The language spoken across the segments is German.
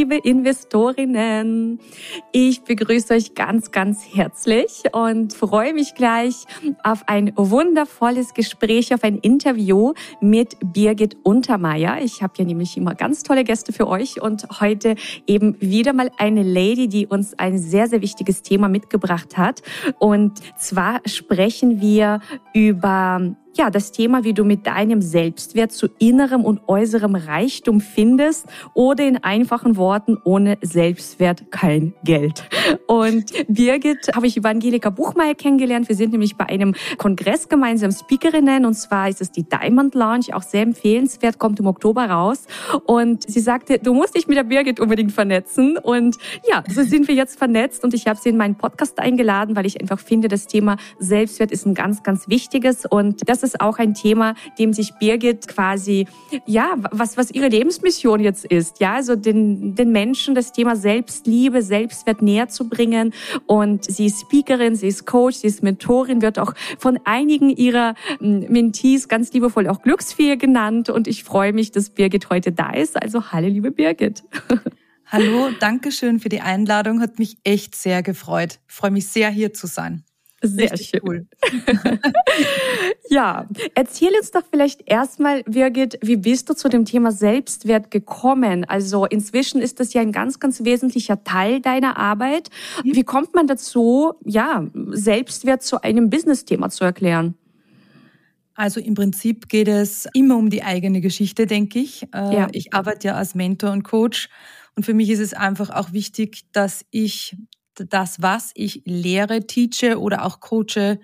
Liebe Investorinnen. Ich begrüße euch ganz, ganz herzlich und freue mich gleich auf ein wundervolles Gespräch, auf ein Interview mit Birgit Untermeier. Ich habe ja nämlich immer ganz tolle Gäste für euch und heute eben wieder mal eine Lady, die uns ein sehr, sehr wichtiges Thema mitgebracht hat. Und zwar sprechen wir über ja, das Thema, wie du mit deinem Selbstwert zu innerem und äußerem Reichtum findest oder in einfachen Worten, ohne Selbstwert kein Geld. Und Birgit habe ich über Angelika Buchmeier kennengelernt. Wir sind nämlich bei einem Kongress gemeinsam Speakerinnen und zwar ist es die Diamond Lounge, auch sehr empfehlenswert, kommt im Oktober raus. Und sie sagte, du musst dich mit der Birgit unbedingt vernetzen. Und ja, so sind wir jetzt vernetzt und ich habe sie in meinen Podcast eingeladen, weil ich einfach finde, das Thema Selbstwert ist ein ganz, ganz wichtiges und das das ist auch ein Thema, dem sich Birgit quasi, ja, was, was ihre Lebensmission jetzt ist, ja, also den, den Menschen das Thema Selbstliebe, Selbstwert näher zu bringen. Und sie ist Speakerin, sie ist Coach, sie ist Mentorin, wird auch von einigen ihrer hm, Mentees ganz liebevoll auch Glücksfee genannt. Und ich freue mich, dass Birgit heute da ist. Also hallo, liebe Birgit. Hallo, danke schön für die Einladung. Hat mich echt sehr gefreut. Freue mich sehr, hier zu sein. Sehr Richtig schön. Cool. ja, erzähl uns doch vielleicht erstmal, Birgit, wie bist du zu dem Thema Selbstwert gekommen? Also inzwischen ist das ja ein ganz, ganz wesentlicher Teil deiner Arbeit. Wie kommt man dazu, ja, Selbstwert zu einem Business-Thema zu erklären? Also im Prinzip geht es immer um die eigene Geschichte, denke ich. Äh, ja. Ich arbeite ja als Mentor und Coach und für mich ist es einfach auch wichtig, dass ich das, was ich lehre, teache oder auch coache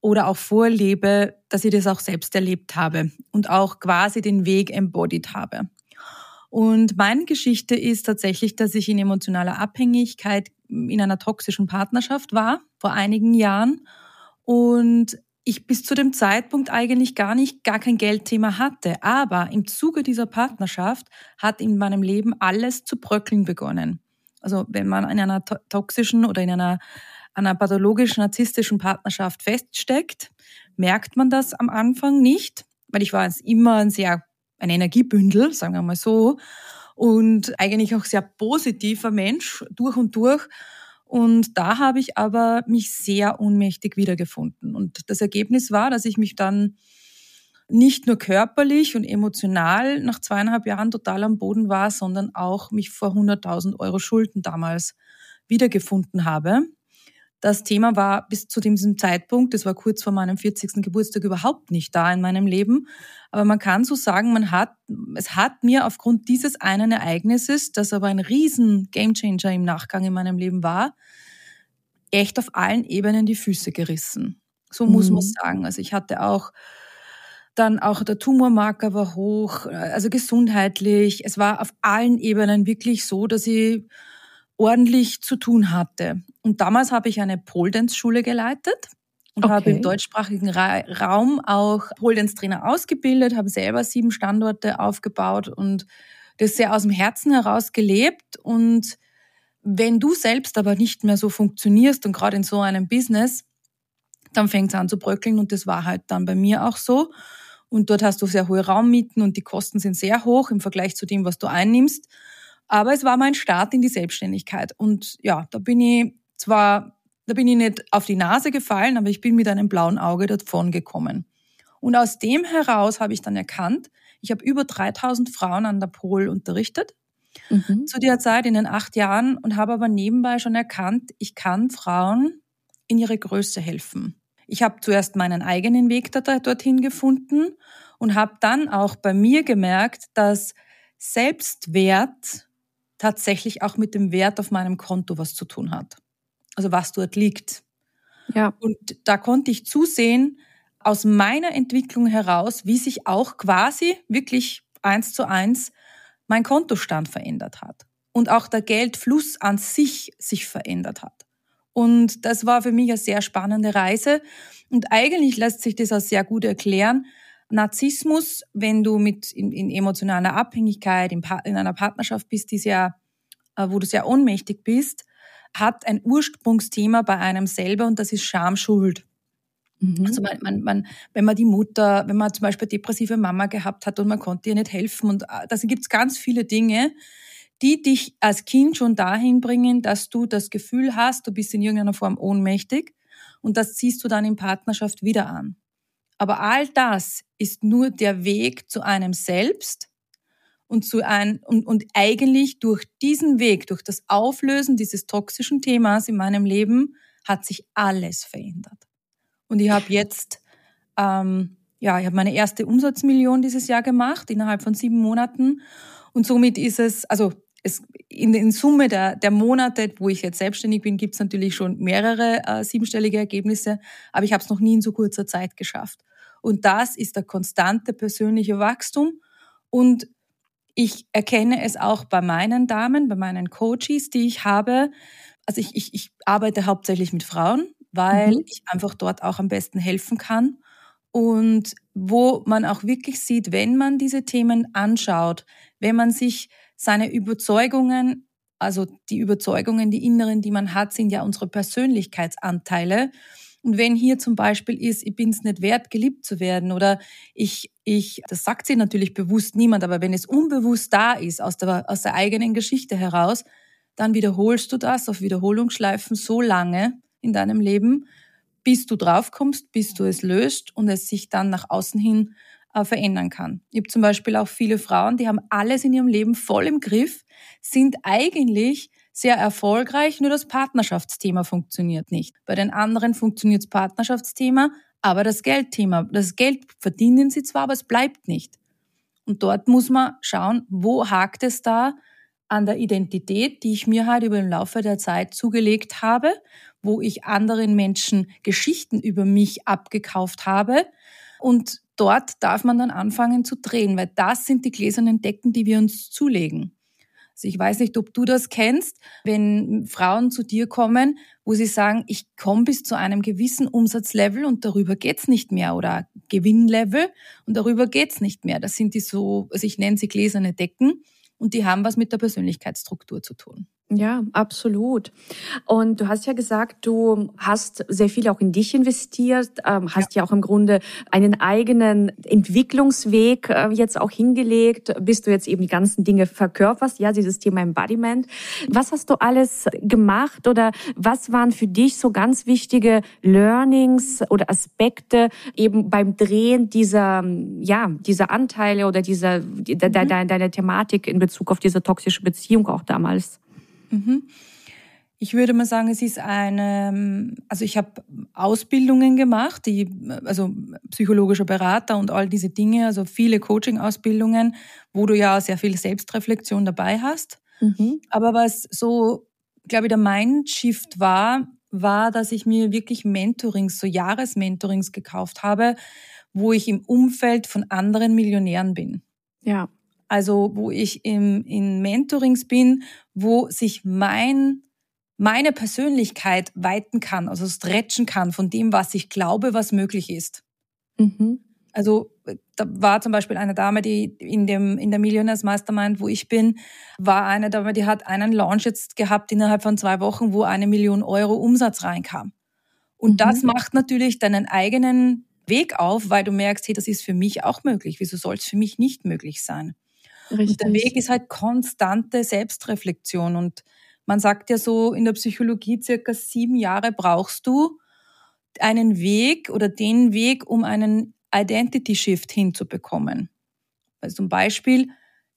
oder auch vorlebe, dass ich das auch selbst erlebt habe und auch quasi den Weg embodied habe. Und meine Geschichte ist tatsächlich, dass ich in emotionaler Abhängigkeit in einer toxischen Partnerschaft war vor einigen Jahren und ich bis zu dem Zeitpunkt eigentlich gar nicht, gar kein Geldthema hatte. Aber im Zuge dieser Partnerschaft hat in meinem Leben alles zu bröckeln begonnen. Also wenn man in einer toxischen oder in einer, einer pathologisch narzisstischen Partnerschaft feststeckt, merkt man das am Anfang nicht, weil ich war immer ein sehr ein Energiebündel, sagen wir mal so, und eigentlich auch sehr positiver Mensch durch und durch. Und da habe ich aber mich sehr ohnmächtig wiedergefunden. Und das Ergebnis war, dass ich mich dann nicht nur körperlich und emotional nach zweieinhalb Jahren total am Boden war, sondern auch mich vor 100.000 Euro Schulden damals wiedergefunden habe. Das Thema war bis zu diesem Zeitpunkt, das war kurz vor meinem 40. Geburtstag, überhaupt nicht da in meinem Leben. Aber man kann so sagen, man hat, es hat mir aufgrund dieses einen Ereignisses, das aber ein riesen Gamechanger im Nachgang in meinem Leben war, echt auf allen Ebenen die Füße gerissen. So muss mhm. man sagen. Also ich hatte auch dann auch der Tumormarker war hoch, also gesundheitlich. Es war auf allen Ebenen wirklich so, dass ich ordentlich zu tun hatte. Und damals habe ich eine Pole-Dance-Schule geleitet und okay. habe im deutschsprachigen Ra Raum auch Pole-Dance-Trainer ausgebildet, habe selber sieben Standorte aufgebaut und das sehr aus dem Herzen heraus gelebt. Und wenn du selbst aber nicht mehr so funktionierst und gerade in so einem Business, dann fängt es an zu bröckeln und das war halt dann bei mir auch so. Und dort hast du sehr hohe Raummieten und die Kosten sind sehr hoch im Vergleich zu dem, was du einnimmst. Aber es war mein Start in die Selbstständigkeit. Und ja, da bin ich zwar, da bin ich nicht auf die Nase gefallen, aber ich bin mit einem blauen Auge davon gekommen. Und aus dem heraus habe ich dann erkannt, ich habe über 3000 Frauen an der Pol unterrichtet mhm. zu der Zeit in den acht Jahren und habe aber nebenbei schon erkannt, ich kann Frauen in ihre Größe helfen. Ich habe zuerst meinen eigenen Weg dorthin gefunden und habe dann auch bei mir gemerkt, dass Selbstwert tatsächlich auch mit dem Wert auf meinem Konto was zu tun hat. Also was dort liegt. Ja. Und da konnte ich zusehen, aus meiner Entwicklung heraus, wie sich auch quasi wirklich eins zu eins mein Kontostand verändert hat. Und auch der Geldfluss an sich sich verändert hat. Und das war für mich eine sehr spannende Reise. Und eigentlich lässt sich das auch sehr gut erklären Narzissmus, wenn du mit in, in emotionaler Abhängigkeit, in, in, einer Partnerschaft bist, die sehr, äh, wo du sehr ohnmächtig bist, hat ein Ursprungsthema bei einem selber und das ist Schamschuld. Mhm. Also man, man, man, wenn man die Mutter, wenn man zum Beispiel depressive Mama gehabt hat und man konnte ihr nicht helfen und äh, da gibt es ganz viele Dinge, die dich als Kind schon dahin bringen, dass du das Gefühl hast, du bist in irgendeiner Form ohnmächtig und das ziehst du dann in Partnerschaft wieder an. Aber all das ist nur der Weg zu einem selbst und zu ein, und, und eigentlich durch diesen Weg, durch das Auflösen dieses toxischen Themas in meinem Leben hat sich alles verändert. Und ich habe jetzt, ähm, ja, ich habe meine erste Umsatzmillion dieses Jahr gemacht, innerhalb von sieben Monaten. Und somit ist es, also es, in, in Summe der, der Monate, wo ich jetzt selbstständig bin, gibt es natürlich schon mehrere äh, siebenstellige Ergebnisse, aber ich habe es noch nie in so kurzer Zeit geschafft. Und das ist der konstante persönliche Wachstum. Und ich erkenne es auch bei meinen Damen, bei meinen Coaches, die ich habe. Also ich, ich, ich arbeite hauptsächlich mit Frauen, weil mhm. ich einfach dort auch am besten helfen kann. Und wo man auch wirklich sieht, wenn man diese Themen anschaut, wenn man sich seine Überzeugungen, also die Überzeugungen, die inneren, die man hat, sind ja unsere Persönlichkeitsanteile. Und wenn hier zum Beispiel ist, ich bin es nicht wert, geliebt zu werden oder ich, ich, das sagt sie natürlich bewusst niemand, aber wenn es unbewusst da ist, aus der, aus der eigenen Geschichte heraus, dann wiederholst du das auf Wiederholungsschleifen so lange in deinem Leben, bis du draufkommst, bis du es löst und es sich dann nach außen hin äh, verändern kann. Ich habe zum Beispiel auch viele Frauen, die haben alles in ihrem Leben voll im Griff, sind eigentlich sehr erfolgreich, nur das Partnerschaftsthema funktioniert nicht. Bei den anderen funktioniert das Partnerschaftsthema, aber das Geldthema, das Geld verdienen sie zwar, aber es bleibt nicht. Und dort muss man schauen, wo hakt es da an der Identität, die ich mir halt über den Laufe der Zeit zugelegt habe, wo ich anderen Menschen Geschichten über mich abgekauft habe und dort darf man dann anfangen zu drehen, weil das sind die gläsernen Decken, die wir uns zulegen. Also ich weiß nicht, ob du das kennst, wenn Frauen zu dir kommen, wo sie sagen, ich komme bis zu einem gewissen Umsatzlevel und darüber geht's nicht mehr oder Gewinnlevel und darüber geht's nicht mehr. Das sind die so, also ich nenne sie gläserne Decken und die haben was mit der Persönlichkeitsstruktur zu tun. Ja, absolut. Und du hast ja gesagt, du hast sehr viel auch in dich investiert, ähm, hast ja. ja. auch im Grunde einen eigenen Entwicklungsweg äh, jetzt auch hingelegt, bis du jetzt eben die ganzen Dinge verkörperst, ja, dieses Thema Embodiment. Was hast du alles gemacht oder was waren für dich so ganz wichtige Learnings oder Aspekte eben beim Drehen dieser, ja, dieser Anteile oder dieser, mhm. deiner, deiner Thematik in Bezug auf diese toxische Beziehung auch damals? Mhm. Ich würde mal sagen, es ist eine, also ich habe Ausbildungen gemacht, die, also psychologischer Berater und all diese Dinge, also viele Coaching-Ausbildungen, wo du ja sehr viel Selbstreflexion dabei hast. Mhm. Aber was so, glaube ich, der Mindshift war, war, dass ich mir wirklich Mentorings, so Jahresmentorings gekauft habe, wo ich im Umfeld von anderen Millionären bin. Ja. Also wo ich im, in Mentorings bin, wo sich mein, meine Persönlichkeit weiten kann, also stretchen kann von dem, was ich glaube, was möglich ist. Mhm. Also da war zum Beispiel eine Dame, die in dem in der Millionaires Mastermind, wo ich bin, war eine Dame, die hat einen Launch jetzt gehabt innerhalb von zwei Wochen, wo eine Million Euro Umsatz reinkam. Und mhm. das macht natürlich deinen eigenen Weg auf, weil du merkst, hey, das ist für mich auch möglich. Wieso soll es für mich nicht möglich sein? Richtig. Und der Weg ist halt konstante Selbstreflexion. Und man sagt ja so in der Psychologie, circa sieben Jahre brauchst du einen Weg oder den Weg, um einen Identity Shift hinzubekommen. Also zum Beispiel,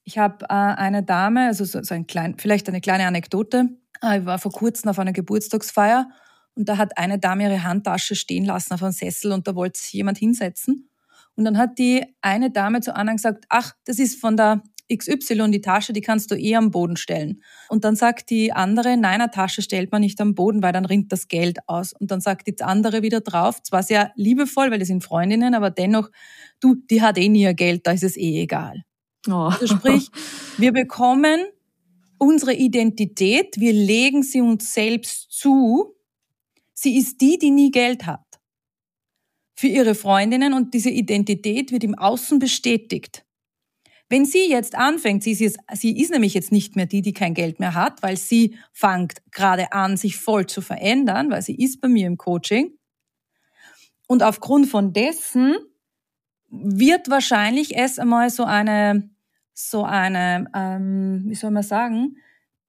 ich habe äh, eine Dame, also so, so ein klein, vielleicht eine kleine Anekdote. Äh, ich war vor kurzem auf einer Geburtstagsfeier und da hat eine Dame ihre Handtasche stehen lassen auf einem Sessel und da wollte sich jemand hinsetzen. Und dann hat die eine Dame zu anderen gesagt, ach, das ist von der XY, die Tasche, die kannst du eh am Boden stellen. Und dann sagt die andere, nein, eine Tasche stellt man nicht am Boden, weil dann rinnt das Geld aus. Und dann sagt die andere wieder drauf, zwar sehr liebevoll, weil die sind Freundinnen, aber dennoch, du, die hat eh nie ihr Geld, da ist es eh egal. Oh. Also sprich, wir bekommen unsere Identität, wir legen sie uns selbst zu. Sie ist die, die nie Geld hat. für ihre Freundinnen und diese Identität wird im Außen bestätigt. Wenn sie jetzt anfängt, sie ist, sie ist nämlich jetzt nicht mehr die, die kein Geld mehr hat, weil sie fängt gerade an, sich voll zu verändern, weil sie ist bei mir im Coaching. Und aufgrund von dessen wird wahrscheinlich erst einmal so eine, so eine, ähm, wie soll man sagen,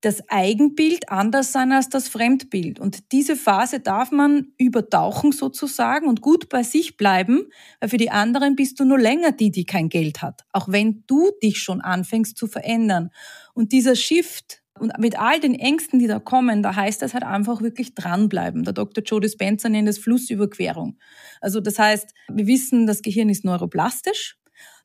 das Eigenbild anders sein als das Fremdbild. Und diese Phase darf man übertauchen sozusagen und gut bei sich bleiben, weil für die anderen bist du nur länger die, die kein Geld hat, auch wenn du dich schon anfängst zu verändern. Und dieser Shift und mit all den Ängsten, die da kommen, da heißt es halt einfach wirklich dranbleiben. Der Dr. Joe Dispenza nennt es Flussüberquerung. Also das heißt, wir wissen, das Gehirn ist neuroplastisch.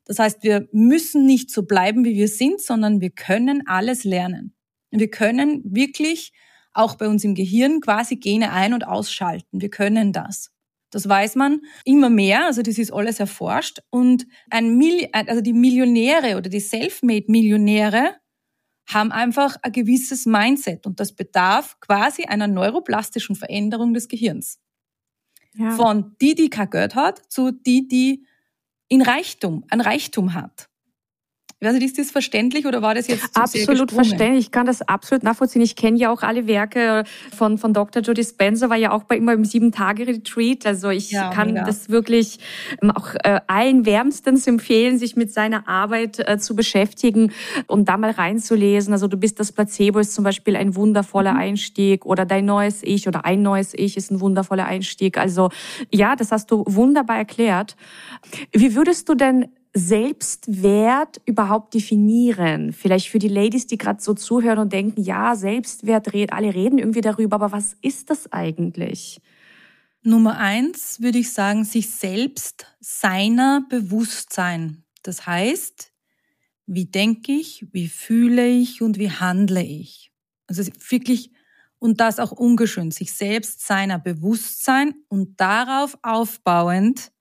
Das heißt, wir müssen nicht so bleiben, wie wir sind, sondern wir können alles lernen. Wir können wirklich auch bei uns im Gehirn quasi Gene ein- und ausschalten. Wir können das. Das weiß man immer mehr, also das ist alles erforscht. Und ein Mil also die Millionäre oder die Selfmade-Millionäre haben einfach ein gewisses Mindset und das bedarf quasi einer neuroplastischen Veränderung des Gehirns. Ja. Von die, die kein Geld hat, zu die, die in Reichtum, ein Reichtum hat. Ich weiß nicht, ist das verständlich oder war das jetzt Absolut verständlich. Ich kann das absolut nachvollziehen. Ich kenne ja auch alle Werke von, von Dr. Jody Spencer, war ja auch bei immer im Sieben-Tage-Retreat. Also ich ja, kann mega. das wirklich ähm, auch äh, allen wärmstens empfehlen, sich mit seiner Arbeit äh, zu beschäftigen und da mal reinzulesen. Also du bist das Placebo ist zum Beispiel ein wundervoller mhm. Einstieg oder dein neues Ich oder ein neues Ich ist ein wundervoller Einstieg. Also ja, das hast du wunderbar erklärt. Wie würdest du denn Selbstwert überhaupt definieren? Vielleicht für die Ladies, die gerade so zuhören und denken, ja, Selbstwert, alle reden irgendwie darüber, aber was ist das eigentlich? Nummer eins würde ich sagen, sich selbst seiner Bewusstsein. Das heißt, wie denke ich, wie fühle ich und wie handle ich? Also wirklich, und das auch ungeschönt, sich selbst seiner Bewusstsein und darauf aufbauend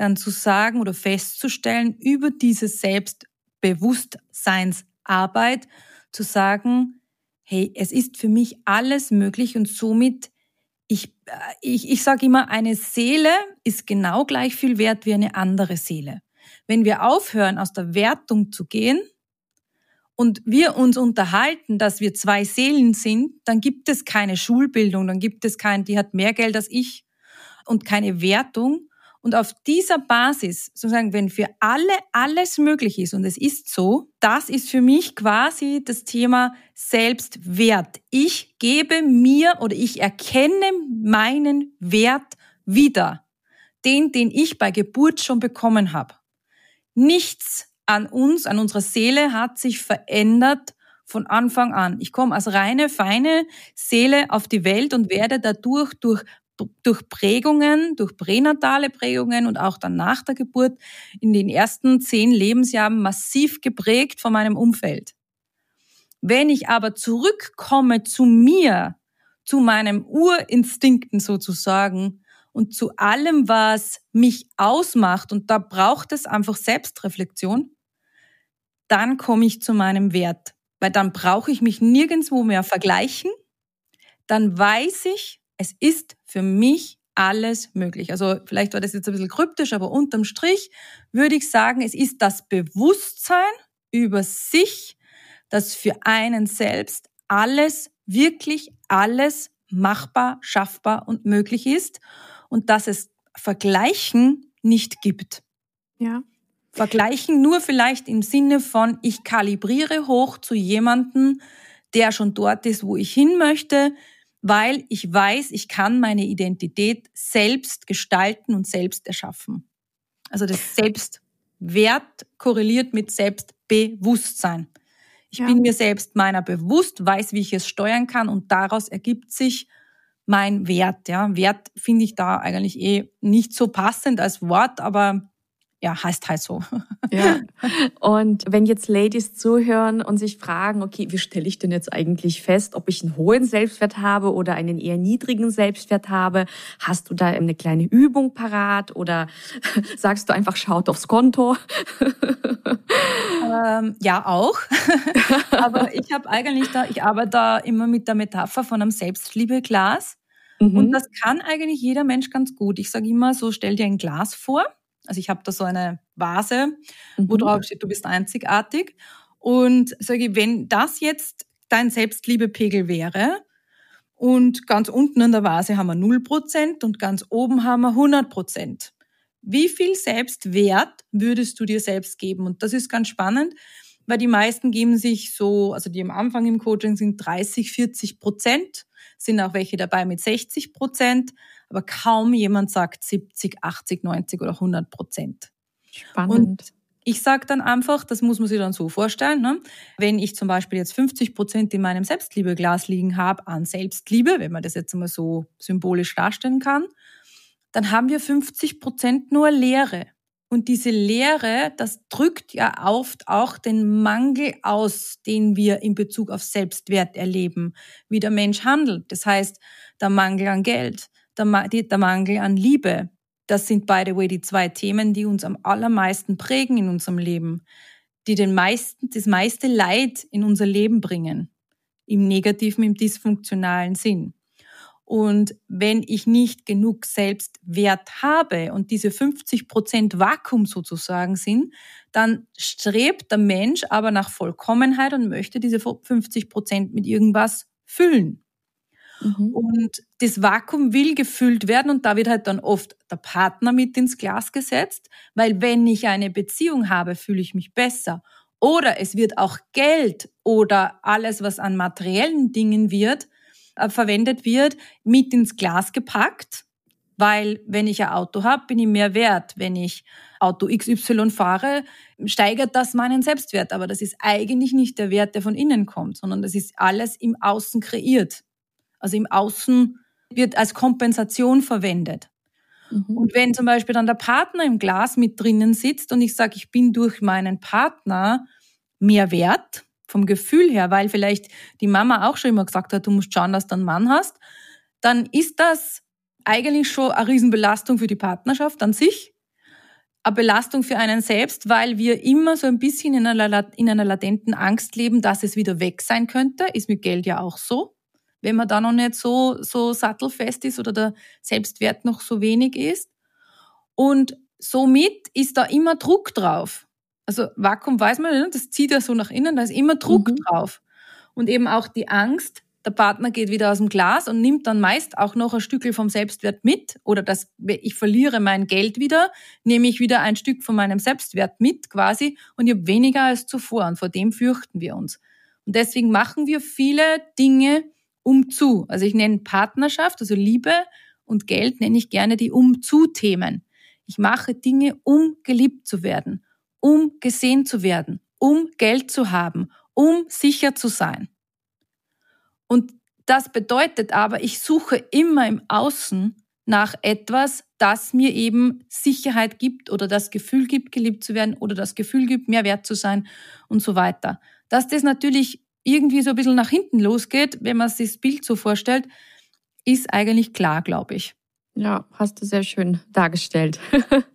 dann zu sagen oder festzustellen, über diese Selbstbewusstseinsarbeit zu sagen, hey, es ist für mich alles möglich und somit, ich, äh, ich, ich sage immer, eine Seele ist genau gleich viel wert wie eine andere Seele. Wenn wir aufhören, aus der Wertung zu gehen, und wir uns unterhalten, dass wir zwei Seelen sind, dann gibt es keine Schulbildung, dann gibt es kein, die hat mehr Geld als ich und keine Wertung, und auf dieser Basis, sozusagen, wenn für alle alles möglich ist, und es ist so, das ist für mich quasi das Thema Selbstwert. Ich gebe mir oder ich erkenne meinen Wert wieder. Den, den ich bei Geburt schon bekommen habe. Nichts an uns, an unserer Seele hat sich verändert von Anfang an. Ich komme als reine, feine Seele auf die Welt und werde dadurch durch durch Prägungen, durch pränatale Prägungen und auch dann nach der Geburt in den ersten zehn Lebensjahren massiv geprägt von meinem Umfeld. Wenn ich aber zurückkomme zu mir, zu meinem Urinstinkten sozusagen und zu allem, was mich ausmacht, und da braucht es einfach Selbstreflexion, dann komme ich zu meinem Wert. Weil dann brauche ich mich nirgendwo mehr vergleichen. Dann weiß ich, es ist für mich alles möglich. Also vielleicht war das jetzt ein bisschen kryptisch, aber unterm Strich würde ich sagen, es ist das Bewusstsein über sich, dass für einen selbst alles, wirklich alles machbar, schaffbar und möglich ist und dass es Vergleichen nicht gibt. Ja. Vergleichen nur vielleicht im Sinne von, ich kalibriere hoch zu jemanden, der schon dort ist, wo ich hin möchte, weil ich weiß, ich kann meine Identität selbst gestalten und selbst erschaffen. Also das Selbstwert korreliert mit Selbstbewusstsein. Ich ja. bin mir selbst meiner bewusst, weiß, wie ich es steuern kann und daraus ergibt sich mein Wert. Ja, Wert finde ich da eigentlich eh nicht so passend als Wort, aber ja, heißt halt so. Ja. Und wenn jetzt Ladies zuhören und sich fragen, okay, wie stelle ich denn jetzt eigentlich fest, ob ich einen hohen Selbstwert habe oder einen eher niedrigen Selbstwert habe? Hast du da eine kleine Übung parat oder sagst du einfach, schaut aufs Konto? Ähm, ja, auch. Aber ich habe eigentlich da, ich arbeite da immer mit der Metapher von einem Selbstliebeglas. Mhm. Und das kann eigentlich jeder Mensch ganz gut. Ich sage immer so, stell dir ein Glas vor. Also ich habe da so eine Vase, mhm. wo drauf steht, du bist einzigartig. Und sage ich, wenn das jetzt dein Selbstliebepegel wäre, und ganz unten an der Vase haben wir 0% und ganz oben haben wir 100%. Wie viel Selbstwert würdest du dir selbst geben? Und das ist ganz spannend, weil die meisten geben sich so, also die am Anfang im Coaching sind 30, 40 Prozent, sind auch welche dabei mit 60 Prozent, aber kaum jemand sagt 70, 80, 90 oder 100 Prozent. Spannend. Und ich sage dann einfach, das muss man sich dann so vorstellen, ne? wenn ich zum Beispiel jetzt 50 Prozent in meinem Selbstliebeglas liegen habe an Selbstliebe, wenn man das jetzt mal so symbolisch darstellen kann, dann haben wir 50 Prozent nur Leere. Und diese Leere, das drückt ja oft auch den Mangel aus, den wir in Bezug auf Selbstwert erleben, wie der Mensch handelt. Das heißt, der Mangel an Geld, der, der Mangel an Liebe. Das sind, by the way, die zwei Themen, die uns am allermeisten prägen in unserem Leben, die den meisten, das meiste Leid in unser Leben bringen. Im negativen, im dysfunktionalen Sinn. Und wenn ich nicht genug Selbstwert habe und diese 50 Prozent Vakuum sozusagen sind, dann strebt der Mensch aber nach Vollkommenheit und möchte diese 50 Prozent mit irgendwas füllen. Mhm. Und das Vakuum will gefüllt werden und da wird halt dann oft der Partner mit ins Glas gesetzt, weil wenn ich eine Beziehung habe, fühle ich mich besser. Oder es wird auch Geld oder alles, was an materiellen Dingen wird, äh, verwendet wird, mit ins Glas gepackt, weil wenn ich ein Auto habe, bin ich mehr wert. Wenn ich Auto XY fahre, steigert das meinen Selbstwert. Aber das ist eigentlich nicht der Wert, der von innen kommt, sondern das ist alles im Außen kreiert. Also im Außen wird als Kompensation verwendet. Mhm. Und wenn zum Beispiel dann der Partner im Glas mit drinnen sitzt und ich sage, ich bin durch meinen Partner mehr wert, vom Gefühl her, weil vielleicht die Mama auch schon immer gesagt hat, du musst schauen, dass du einen Mann hast, dann ist das eigentlich schon eine Riesenbelastung für die Partnerschaft an sich, eine Belastung für einen selbst, weil wir immer so ein bisschen in einer, in einer latenten Angst leben, dass es wieder weg sein könnte. Ist mit Geld ja auch so. Wenn man da noch nicht so, so sattelfest ist oder der Selbstwert noch so wenig ist. Und somit ist da immer Druck drauf. Also Vakuum weiß man, das zieht ja so nach innen, da ist immer Druck mhm. drauf. Und eben auch die Angst, der Partner geht wieder aus dem Glas und nimmt dann meist auch noch ein Stückel vom Selbstwert mit oder dass ich verliere mein Geld wieder, nehme ich wieder ein Stück von meinem Selbstwert mit quasi und ich habe weniger als zuvor und vor dem fürchten wir uns. Und deswegen machen wir viele Dinge um zu. Also ich nenne Partnerschaft, also Liebe und Geld nenne ich gerne die um zu Themen. Ich mache Dinge, um geliebt zu werden um gesehen zu werden, um Geld zu haben, um sicher zu sein. Und das bedeutet aber, ich suche immer im Außen nach etwas, das mir eben Sicherheit gibt oder das Gefühl gibt, geliebt zu werden oder das Gefühl gibt, mehr wert zu sein und so weiter. Dass das natürlich irgendwie so ein bisschen nach hinten losgeht, wenn man sich das Bild so vorstellt, ist eigentlich klar, glaube ich. Ja, hast du sehr schön dargestellt.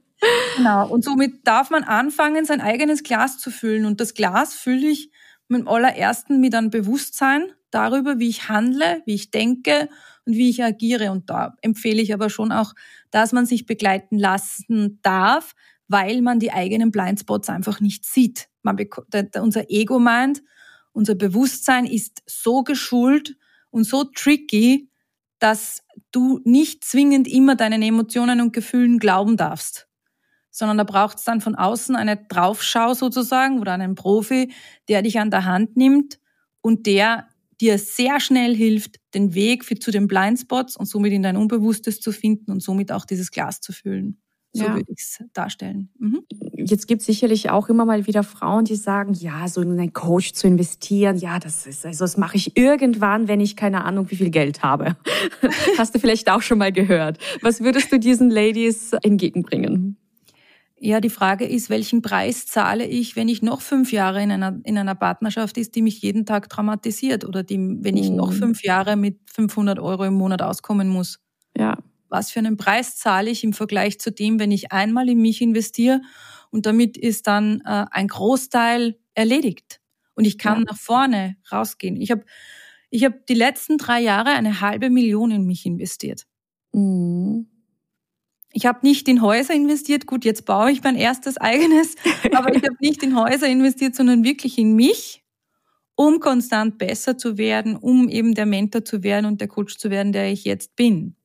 Genau. Und somit darf man anfangen, sein eigenes Glas zu füllen. Und das Glas fülle ich mit dem allerersten mit einem Bewusstsein darüber, wie ich handle, wie ich denke und wie ich agiere. Und da empfehle ich aber schon auch, dass man sich begleiten lassen darf, weil man die eigenen Blindspots einfach nicht sieht. Man unser Ego meint, unser Bewusstsein ist so geschult und so tricky, dass du nicht zwingend immer deinen Emotionen und Gefühlen glauben darfst sondern da braucht es dann von außen eine Draufschau sozusagen oder einen Profi, der dich an der Hand nimmt und der dir sehr schnell hilft, den Weg für, zu den Blindspots und somit in dein Unbewusstes zu finden und somit auch dieses Glas zu füllen. So ja. würde ich es darstellen. Mhm. Jetzt gibt es sicherlich auch immer mal wieder Frauen, die sagen, ja, so in einen Coach zu investieren, ja, das ist, also das mache ich irgendwann, wenn ich keine Ahnung, wie viel Geld habe. Hast du vielleicht auch schon mal gehört. Was würdest du diesen Ladies entgegenbringen? Ja, die Frage ist, welchen Preis zahle ich, wenn ich noch fünf Jahre in einer, in einer Partnerschaft ist, die mich jeden Tag traumatisiert oder die, wenn ich noch fünf Jahre mit 500 Euro im Monat auskommen muss. Ja. Was für einen Preis zahle ich im Vergleich zu dem, wenn ich einmal in mich investiere und damit ist dann äh, ein Großteil erledigt und ich kann ja. nach vorne rausgehen. Ich habe Ich habe die letzten drei Jahre eine halbe Million in mich investiert. Mhm. Ich habe nicht in Häuser investiert. Gut, jetzt baue ich mein erstes eigenes, aber ich habe nicht in Häuser investiert, sondern wirklich in mich, um konstant besser zu werden, um eben der Mentor zu werden und der Coach zu werden, der ich jetzt bin.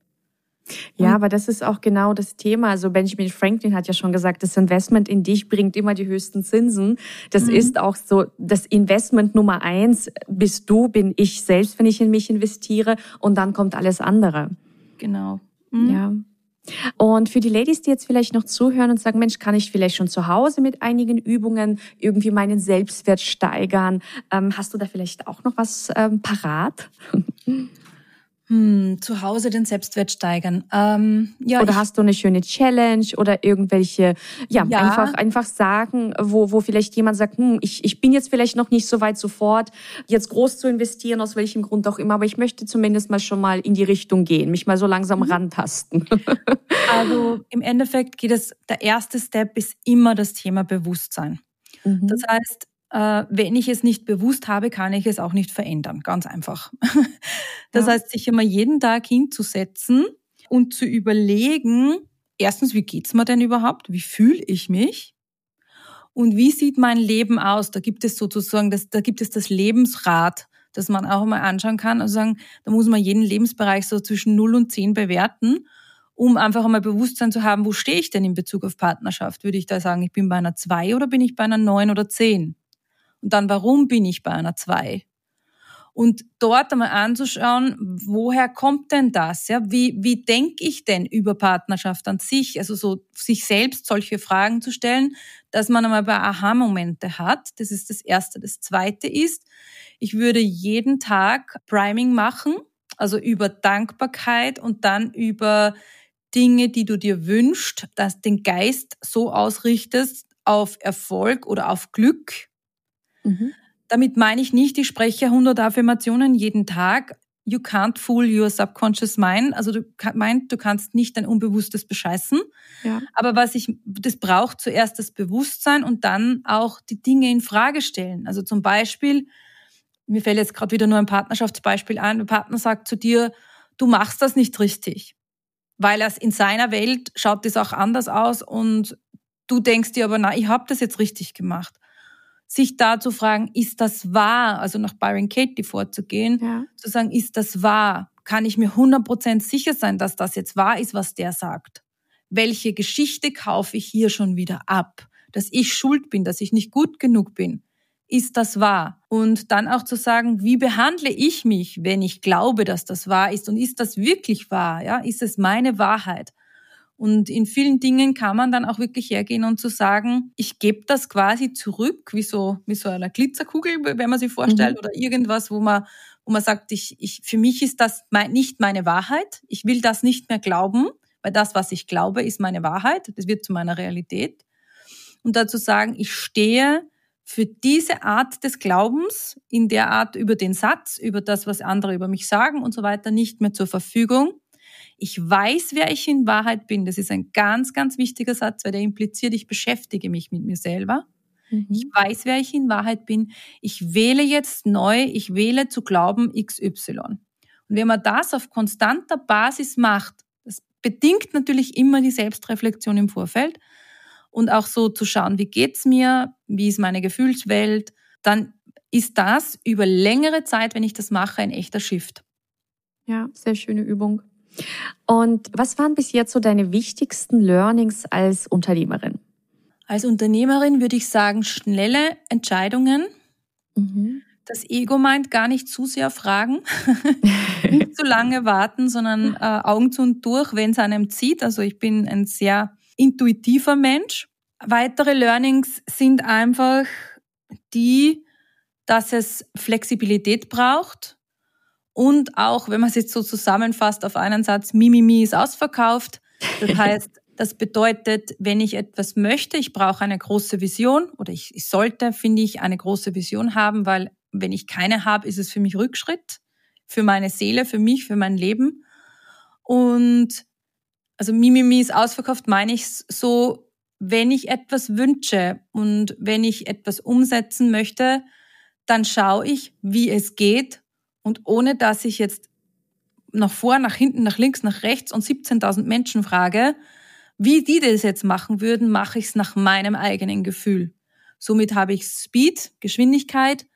Ja, aber das ist auch genau das Thema. Also Benjamin Franklin hat ja schon gesagt, das Investment in dich bringt immer die höchsten Zinsen. Das mhm. ist auch so, das Investment Nummer eins bist du, bin ich selbst, wenn ich in mich investiere und dann kommt alles andere. Genau. Mhm. Ja. Und für die Ladies, die jetzt vielleicht noch zuhören und sagen, Mensch, kann ich vielleicht schon zu Hause mit einigen Übungen irgendwie meinen Selbstwert steigern? Ähm, hast du da vielleicht auch noch was ähm, parat? Hm, zu Hause den Selbstwert steigern. Ähm, ja, oder hast du eine schöne Challenge oder irgendwelche, ja, ja, einfach einfach sagen, wo wo vielleicht jemand sagt, hm, ich ich bin jetzt vielleicht noch nicht so weit sofort, jetzt groß zu investieren, aus welchem Grund auch immer, aber ich möchte zumindest mal schon mal in die Richtung gehen, mich mal so langsam mhm. rantasten. also im Endeffekt geht es, der erste Step ist immer das Thema Bewusstsein. Mhm. Das heißt, wenn ich es nicht bewusst habe, kann ich es auch nicht verändern. Ganz einfach. Das ja. heißt, sich immer jeden Tag hinzusetzen und zu überlegen, erstens, wie geht's mir denn überhaupt? Wie fühle ich mich? Und wie sieht mein Leben aus? Da gibt es sozusagen, das, da gibt es das Lebensrad, das man auch mal anschauen kann. Also sagen, da muss man jeden Lebensbereich so zwischen 0 und 10 bewerten, um einfach einmal Bewusstsein zu haben, wo stehe ich denn in Bezug auf Partnerschaft? Würde ich da sagen, ich bin bei einer 2 oder bin ich bei einer 9 oder 10? Und dann, warum bin ich bei einer 2? Und dort einmal anzuschauen, woher kommt denn das? Ja, wie, wie denke ich denn über Partnerschaft an sich? Also so sich selbst solche Fragen zu stellen, dass man einmal bei Aha-Momente hat. Das ist das Erste. Das Zweite ist, ich würde jeden Tag Priming machen, also über Dankbarkeit und dann über Dinge, die du dir wünschst, dass den Geist so ausrichtest auf Erfolg oder auf Glück, Mhm. Damit meine ich nicht, ich spreche 100 Affirmationen jeden Tag. You can't fool your subconscious mind. Also du meinst, du kannst nicht dein Unbewusstes bescheißen. Ja. Aber was ich, das braucht zuerst das Bewusstsein und dann auch die Dinge in Frage stellen. Also zum Beispiel, mir fällt jetzt gerade wieder nur ein Partnerschaftsbeispiel ein. Der Partner sagt zu dir, du machst das nicht richtig. Weil er in seiner Welt schaut das auch anders aus und du denkst dir aber, na, ich habe das jetzt richtig gemacht sich da zu fragen, ist das wahr? Also nach Byron Katie vorzugehen, ja. zu sagen, ist das wahr? Kann ich mir 100% sicher sein, dass das jetzt wahr ist, was der sagt? Welche Geschichte kaufe ich hier schon wieder ab? Dass ich schuld bin, dass ich nicht gut genug bin. Ist das wahr? Und dann auch zu sagen, wie behandle ich mich, wenn ich glaube, dass das wahr ist? Und ist das wirklich wahr? Ja, ist es meine Wahrheit? Und in vielen Dingen kann man dann auch wirklich hergehen und zu sagen, ich gebe das quasi zurück, wie so, wie so eine Glitzerkugel, wenn man sich vorstellt, mhm. oder irgendwas, wo man, wo man sagt, ich, ich, für mich ist das nicht meine Wahrheit. Ich will das nicht mehr glauben, weil das, was ich glaube, ist meine Wahrheit. Das wird zu meiner Realität. Und dazu sagen, ich stehe für diese Art des Glaubens in der Art über den Satz, über das, was andere über mich sagen und so weiter, nicht mehr zur Verfügung ich weiß, wer ich in Wahrheit bin. Das ist ein ganz, ganz wichtiger Satz, weil der impliziert, ich beschäftige mich mit mir selber. Mhm. Ich weiß, wer ich in Wahrheit bin. Ich wähle jetzt neu, ich wähle zu glauben XY. Und wenn man das auf konstanter Basis macht, das bedingt natürlich immer die Selbstreflexion im Vorfeld und auch so zu schauen, wie geht's mir, wie ist meine Gefühlswelt, dann ist das über längere Zeit, wenn ich das mache, ein echter Shift. Ja, sehr schöne Übung. Und was waren bis jetzt so deine wichtigsten Learnings als Unternehmerin? Als Unternehmerin würde ich sagen, schnelle Entscheidungen. Mhm. Das Ego meint gar nicht zu sehr fragen, nicht zu lange warten, sondern äh, Augen zu und durch, wenn es einem zieht. Also ich bin ein sehr intuitiver Mensch. Weitere Learnings sind einfach die, dass es Flexibilität braucht, und auch, wenn man es jetzt so zusammenfasst auf einen Satz, Mimimi ist ausverkauft. Das heißt, das bedeutet, wenn ich etwas möchte, ich brauche eine große Vision oder ich, ich sollte, finde ich, eine große Vision haben, weil wenn ich keine habe, ist es für mich Rückschritt, für meine Seele, für mich, für mein Leben. Und also Mimimi ist ausverkauft, meine ich so, wenn ich etwas wünsche und wenn ich etwas umsetzen möchte, dann schaue ich, wie es geht und ohne dass ich jetzt nach vor, nach hinten, nach links, nach rechts und 17.000 Menschen frage, wie die das jetzt machen würden, mache ich es nach meinem eigenen Gefühl. Somit habe ich Speed, Geschwindigkeit,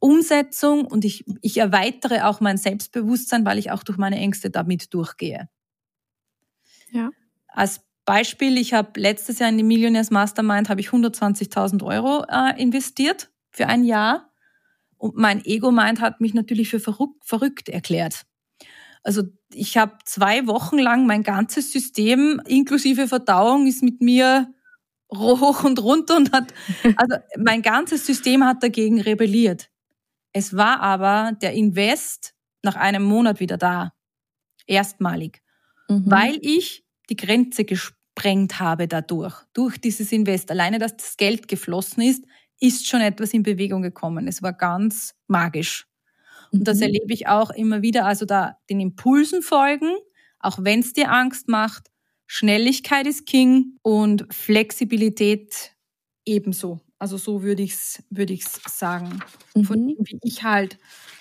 Umsetzung und ich, ich erweitere auch mein Selbstbewusstsein, weil ich auch durch meine Ängste damit durchgehe. Ja. Als Beispiel, ich habe letztes Jahr in die Millionaires Mastermind habe ich 120.000 Euro äh, investiert für ein Jahr und mein Ego-Mind hat mich natürlich für verrückt, verrückt erklärt. Also ich habe zwei Wochen lang mein ganzes System inklusive Verdauung ist mit mir hoch und runter und hat, also mein ganzes System hat dagegen rebelliert. Es war aber der Invest nach einem Monat wieder da. Erstmalig. Mhm. Weil ich die Grenze gesprengt habe dadurch. Durch dieses Invest. Alleine, dass das Geld geflossen ist, ist schon etwas in Bewegung gekommen. Es war ganz magisch. Und das mhm. erlebe ich auch immer wieder. Also da den Impulsen folgen, auch wenn es dir Angst macht. Schnelligkeit ist King und Flexibilität ebenso. Also so würde ich es würde ich's sagen. Mhm. Von wie ich halt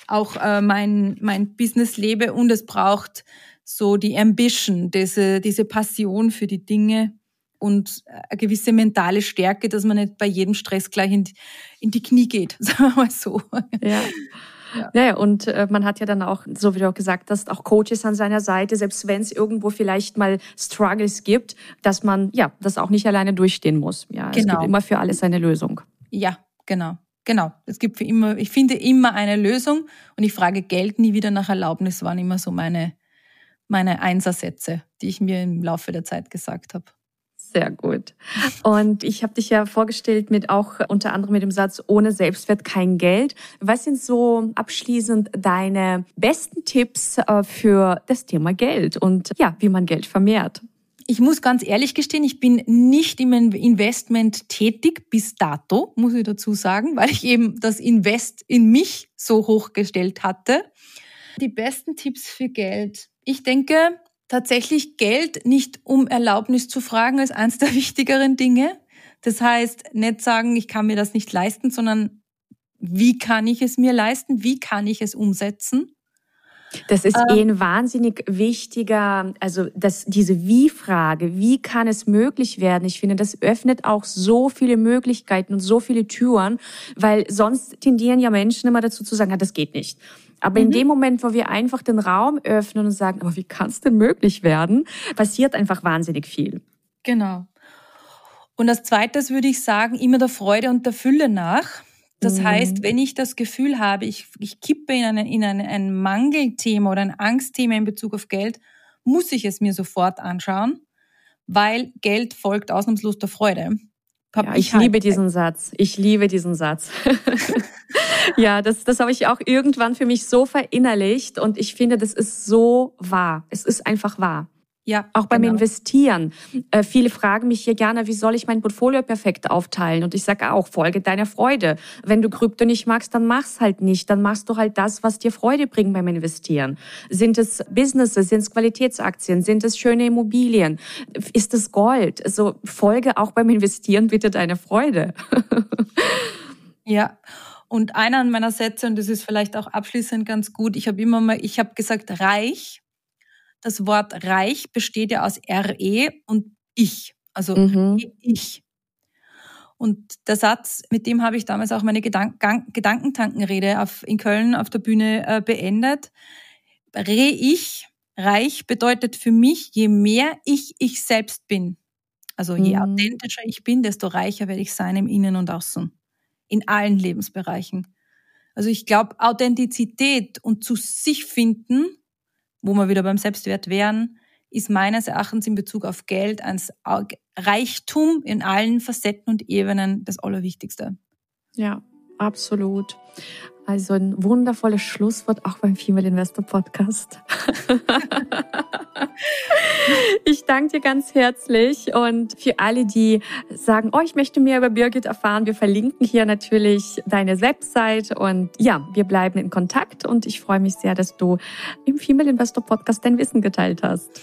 auch äh, mein, mein Business lebe und es braucht so die Ambition, diese, diese Passion für die Dinge und eine gewisse mentale Stärke, dass man nicht bei jedem Stress gleich in, in die Knie geht, sagen wir mal so. Ja. Ja. Naja, und äh, man hat ja dann auch, so wie du auch gesagt hast, auch Coaches an seiner Seite, selbst wenn es irgendwo vielleicht mal Struggles gibt, dass man ja das auch nicht alleine durchstehen muss. Ja, genau. es gibt genau. immer für alles eine Lösung. Ja, genau. Genau. Es gibt für immer, ich finde immer eine Lösung und ich frage Geld nie wieder nach Erlaubnis, waren immer so meine, meine Einsersätze, die ich mir im Laufe der Zeit gesagt habe. Sehr gut. Und ich habe dich ja vorgestellt mit auch unter anderem mit dem Satz, ohne Selbstwert kein Geld. Was sind so abschließend deine besten Tipps äh, für das Thema Geld und ja, wie man Geld vermehrt? Ich muss ganz ehrlich gestehen, ich bin nicht im Investment tätig bis dato, muss ich dazu sagen, weil ich eben das Invest in mich so hochgestellt hatte. Die besten Tipps für Geld. Ich denke, tatsächlich Geld nicht um Erlaubnis zu fragen als eines der wichtigeren Dinge. Das heißt, nicht sagen, ich kann mir das nicht leisten, sondern wie kann ich es mir leisten? Wie kann ich es umsetzen? Das ist ähm, eh ein wahnsinnig wichtiger, also das, diese Wie-Frage, wie kann es möglich werden? Ich finde, das öffnet auch so viele Möglichkeiten und so viele Türen, weil sonst tendieren ja Menschen immer dazu zu sagen, ja, das geht nicht. Aber mhm. in dem Moment, wo wir einfach den Raum öffnen und sagen, aber wie kann es denn möglich werden, passiert einfach wahnsinnig viel. Genau. Und als zweites würde ich sagen, immer der Freude und der Fülle nach. Das mhm. heißt, wenn ich das Gefühl habe, ich, ich kippe in, eine, in eine, ein Mangelthema oder ein Angstthema in Bezug auf Geld, muss ich es mir sofort anschauen, weil Geld folgt ausnahmslos der Freude. Ja, ich, liebe diesen Satz. Ich liebe diesen Satz. ja, das, das habe ich auch irgendwann für mich so verinnerlicht und ich finde, das ist so wahr. Es ist einfach wahr. Ja, auch beim genau. Investieren. Äh, viele fragen mich hier gerne, wie soll ich mein Portfolio perfekt aufteilen? Und ich sage auch, folge deiner Freude. Wenn du Krypto nicht magst, dann mach's halt nicht. Dann machst du halt das, was dir Freude bringt beim Investieren. Sind es Businesses, sind es Qualitätsaktien, sind es schöne Immobilien? Ist es Gold? Also folge auch beim Investieren bitte deiner Freude. ja. Und einer meiner Sätze, und das ist vielleicht auch abschließend ganz gut, ich habe immer mal, ich habe gesagt, reich das Wort reich besteht ja aus RE und ich, also mhm. ich. Und der Satz, mit dem habe ich damals auch meine Gedank Gedankentankenrede auf, in Köln auf der Bühne äh, beendet. Re-Ich, reich bedeutet für mich, je mehr ich ich selbst bin, also je mhm. authentischer ich bin, desto reicher werde ich sein im Innen und Außen. In allen Lebensbereichen. Also ich glaube, Authentizität und zu sich finden wo wir wieder beim Selbstwert wären, ist meines Erachtens in Bezug auf Geld ein Reichtum in allen Facetten und Ebenen das Allerwichtigste. Ja, absolut. Also ein wundervolles Schlusswort auch beim Female Investor Podcast. ich danke dir ganz herzlich und für alle, die sagen, oh, ich möchte mehr über Birgit erfahren, wir verlinken hier natürlich deine Website und ja, wir bleiben in Kontakt und ich freue mich sehr, dass du im Female Investor Podcast dein Wissen geteilt hast.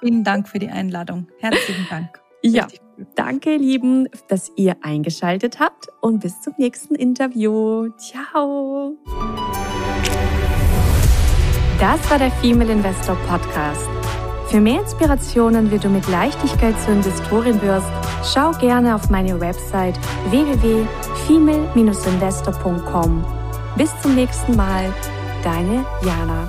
Vielen Dank für die Einladung. Herzlichen Dank. Ja, danke, ihr Lieben, dass ihr eingeschaltet habt und bis zum nächsten Interview. Ciao. Das war der Female Investor Podcast. Für mehr Inspirationen, wie du mit Leichtigkeit zur Investorin wirst, schau gerne auf meine Website www.female-investor.com. Bis zum nächsten Mal, deine Jana.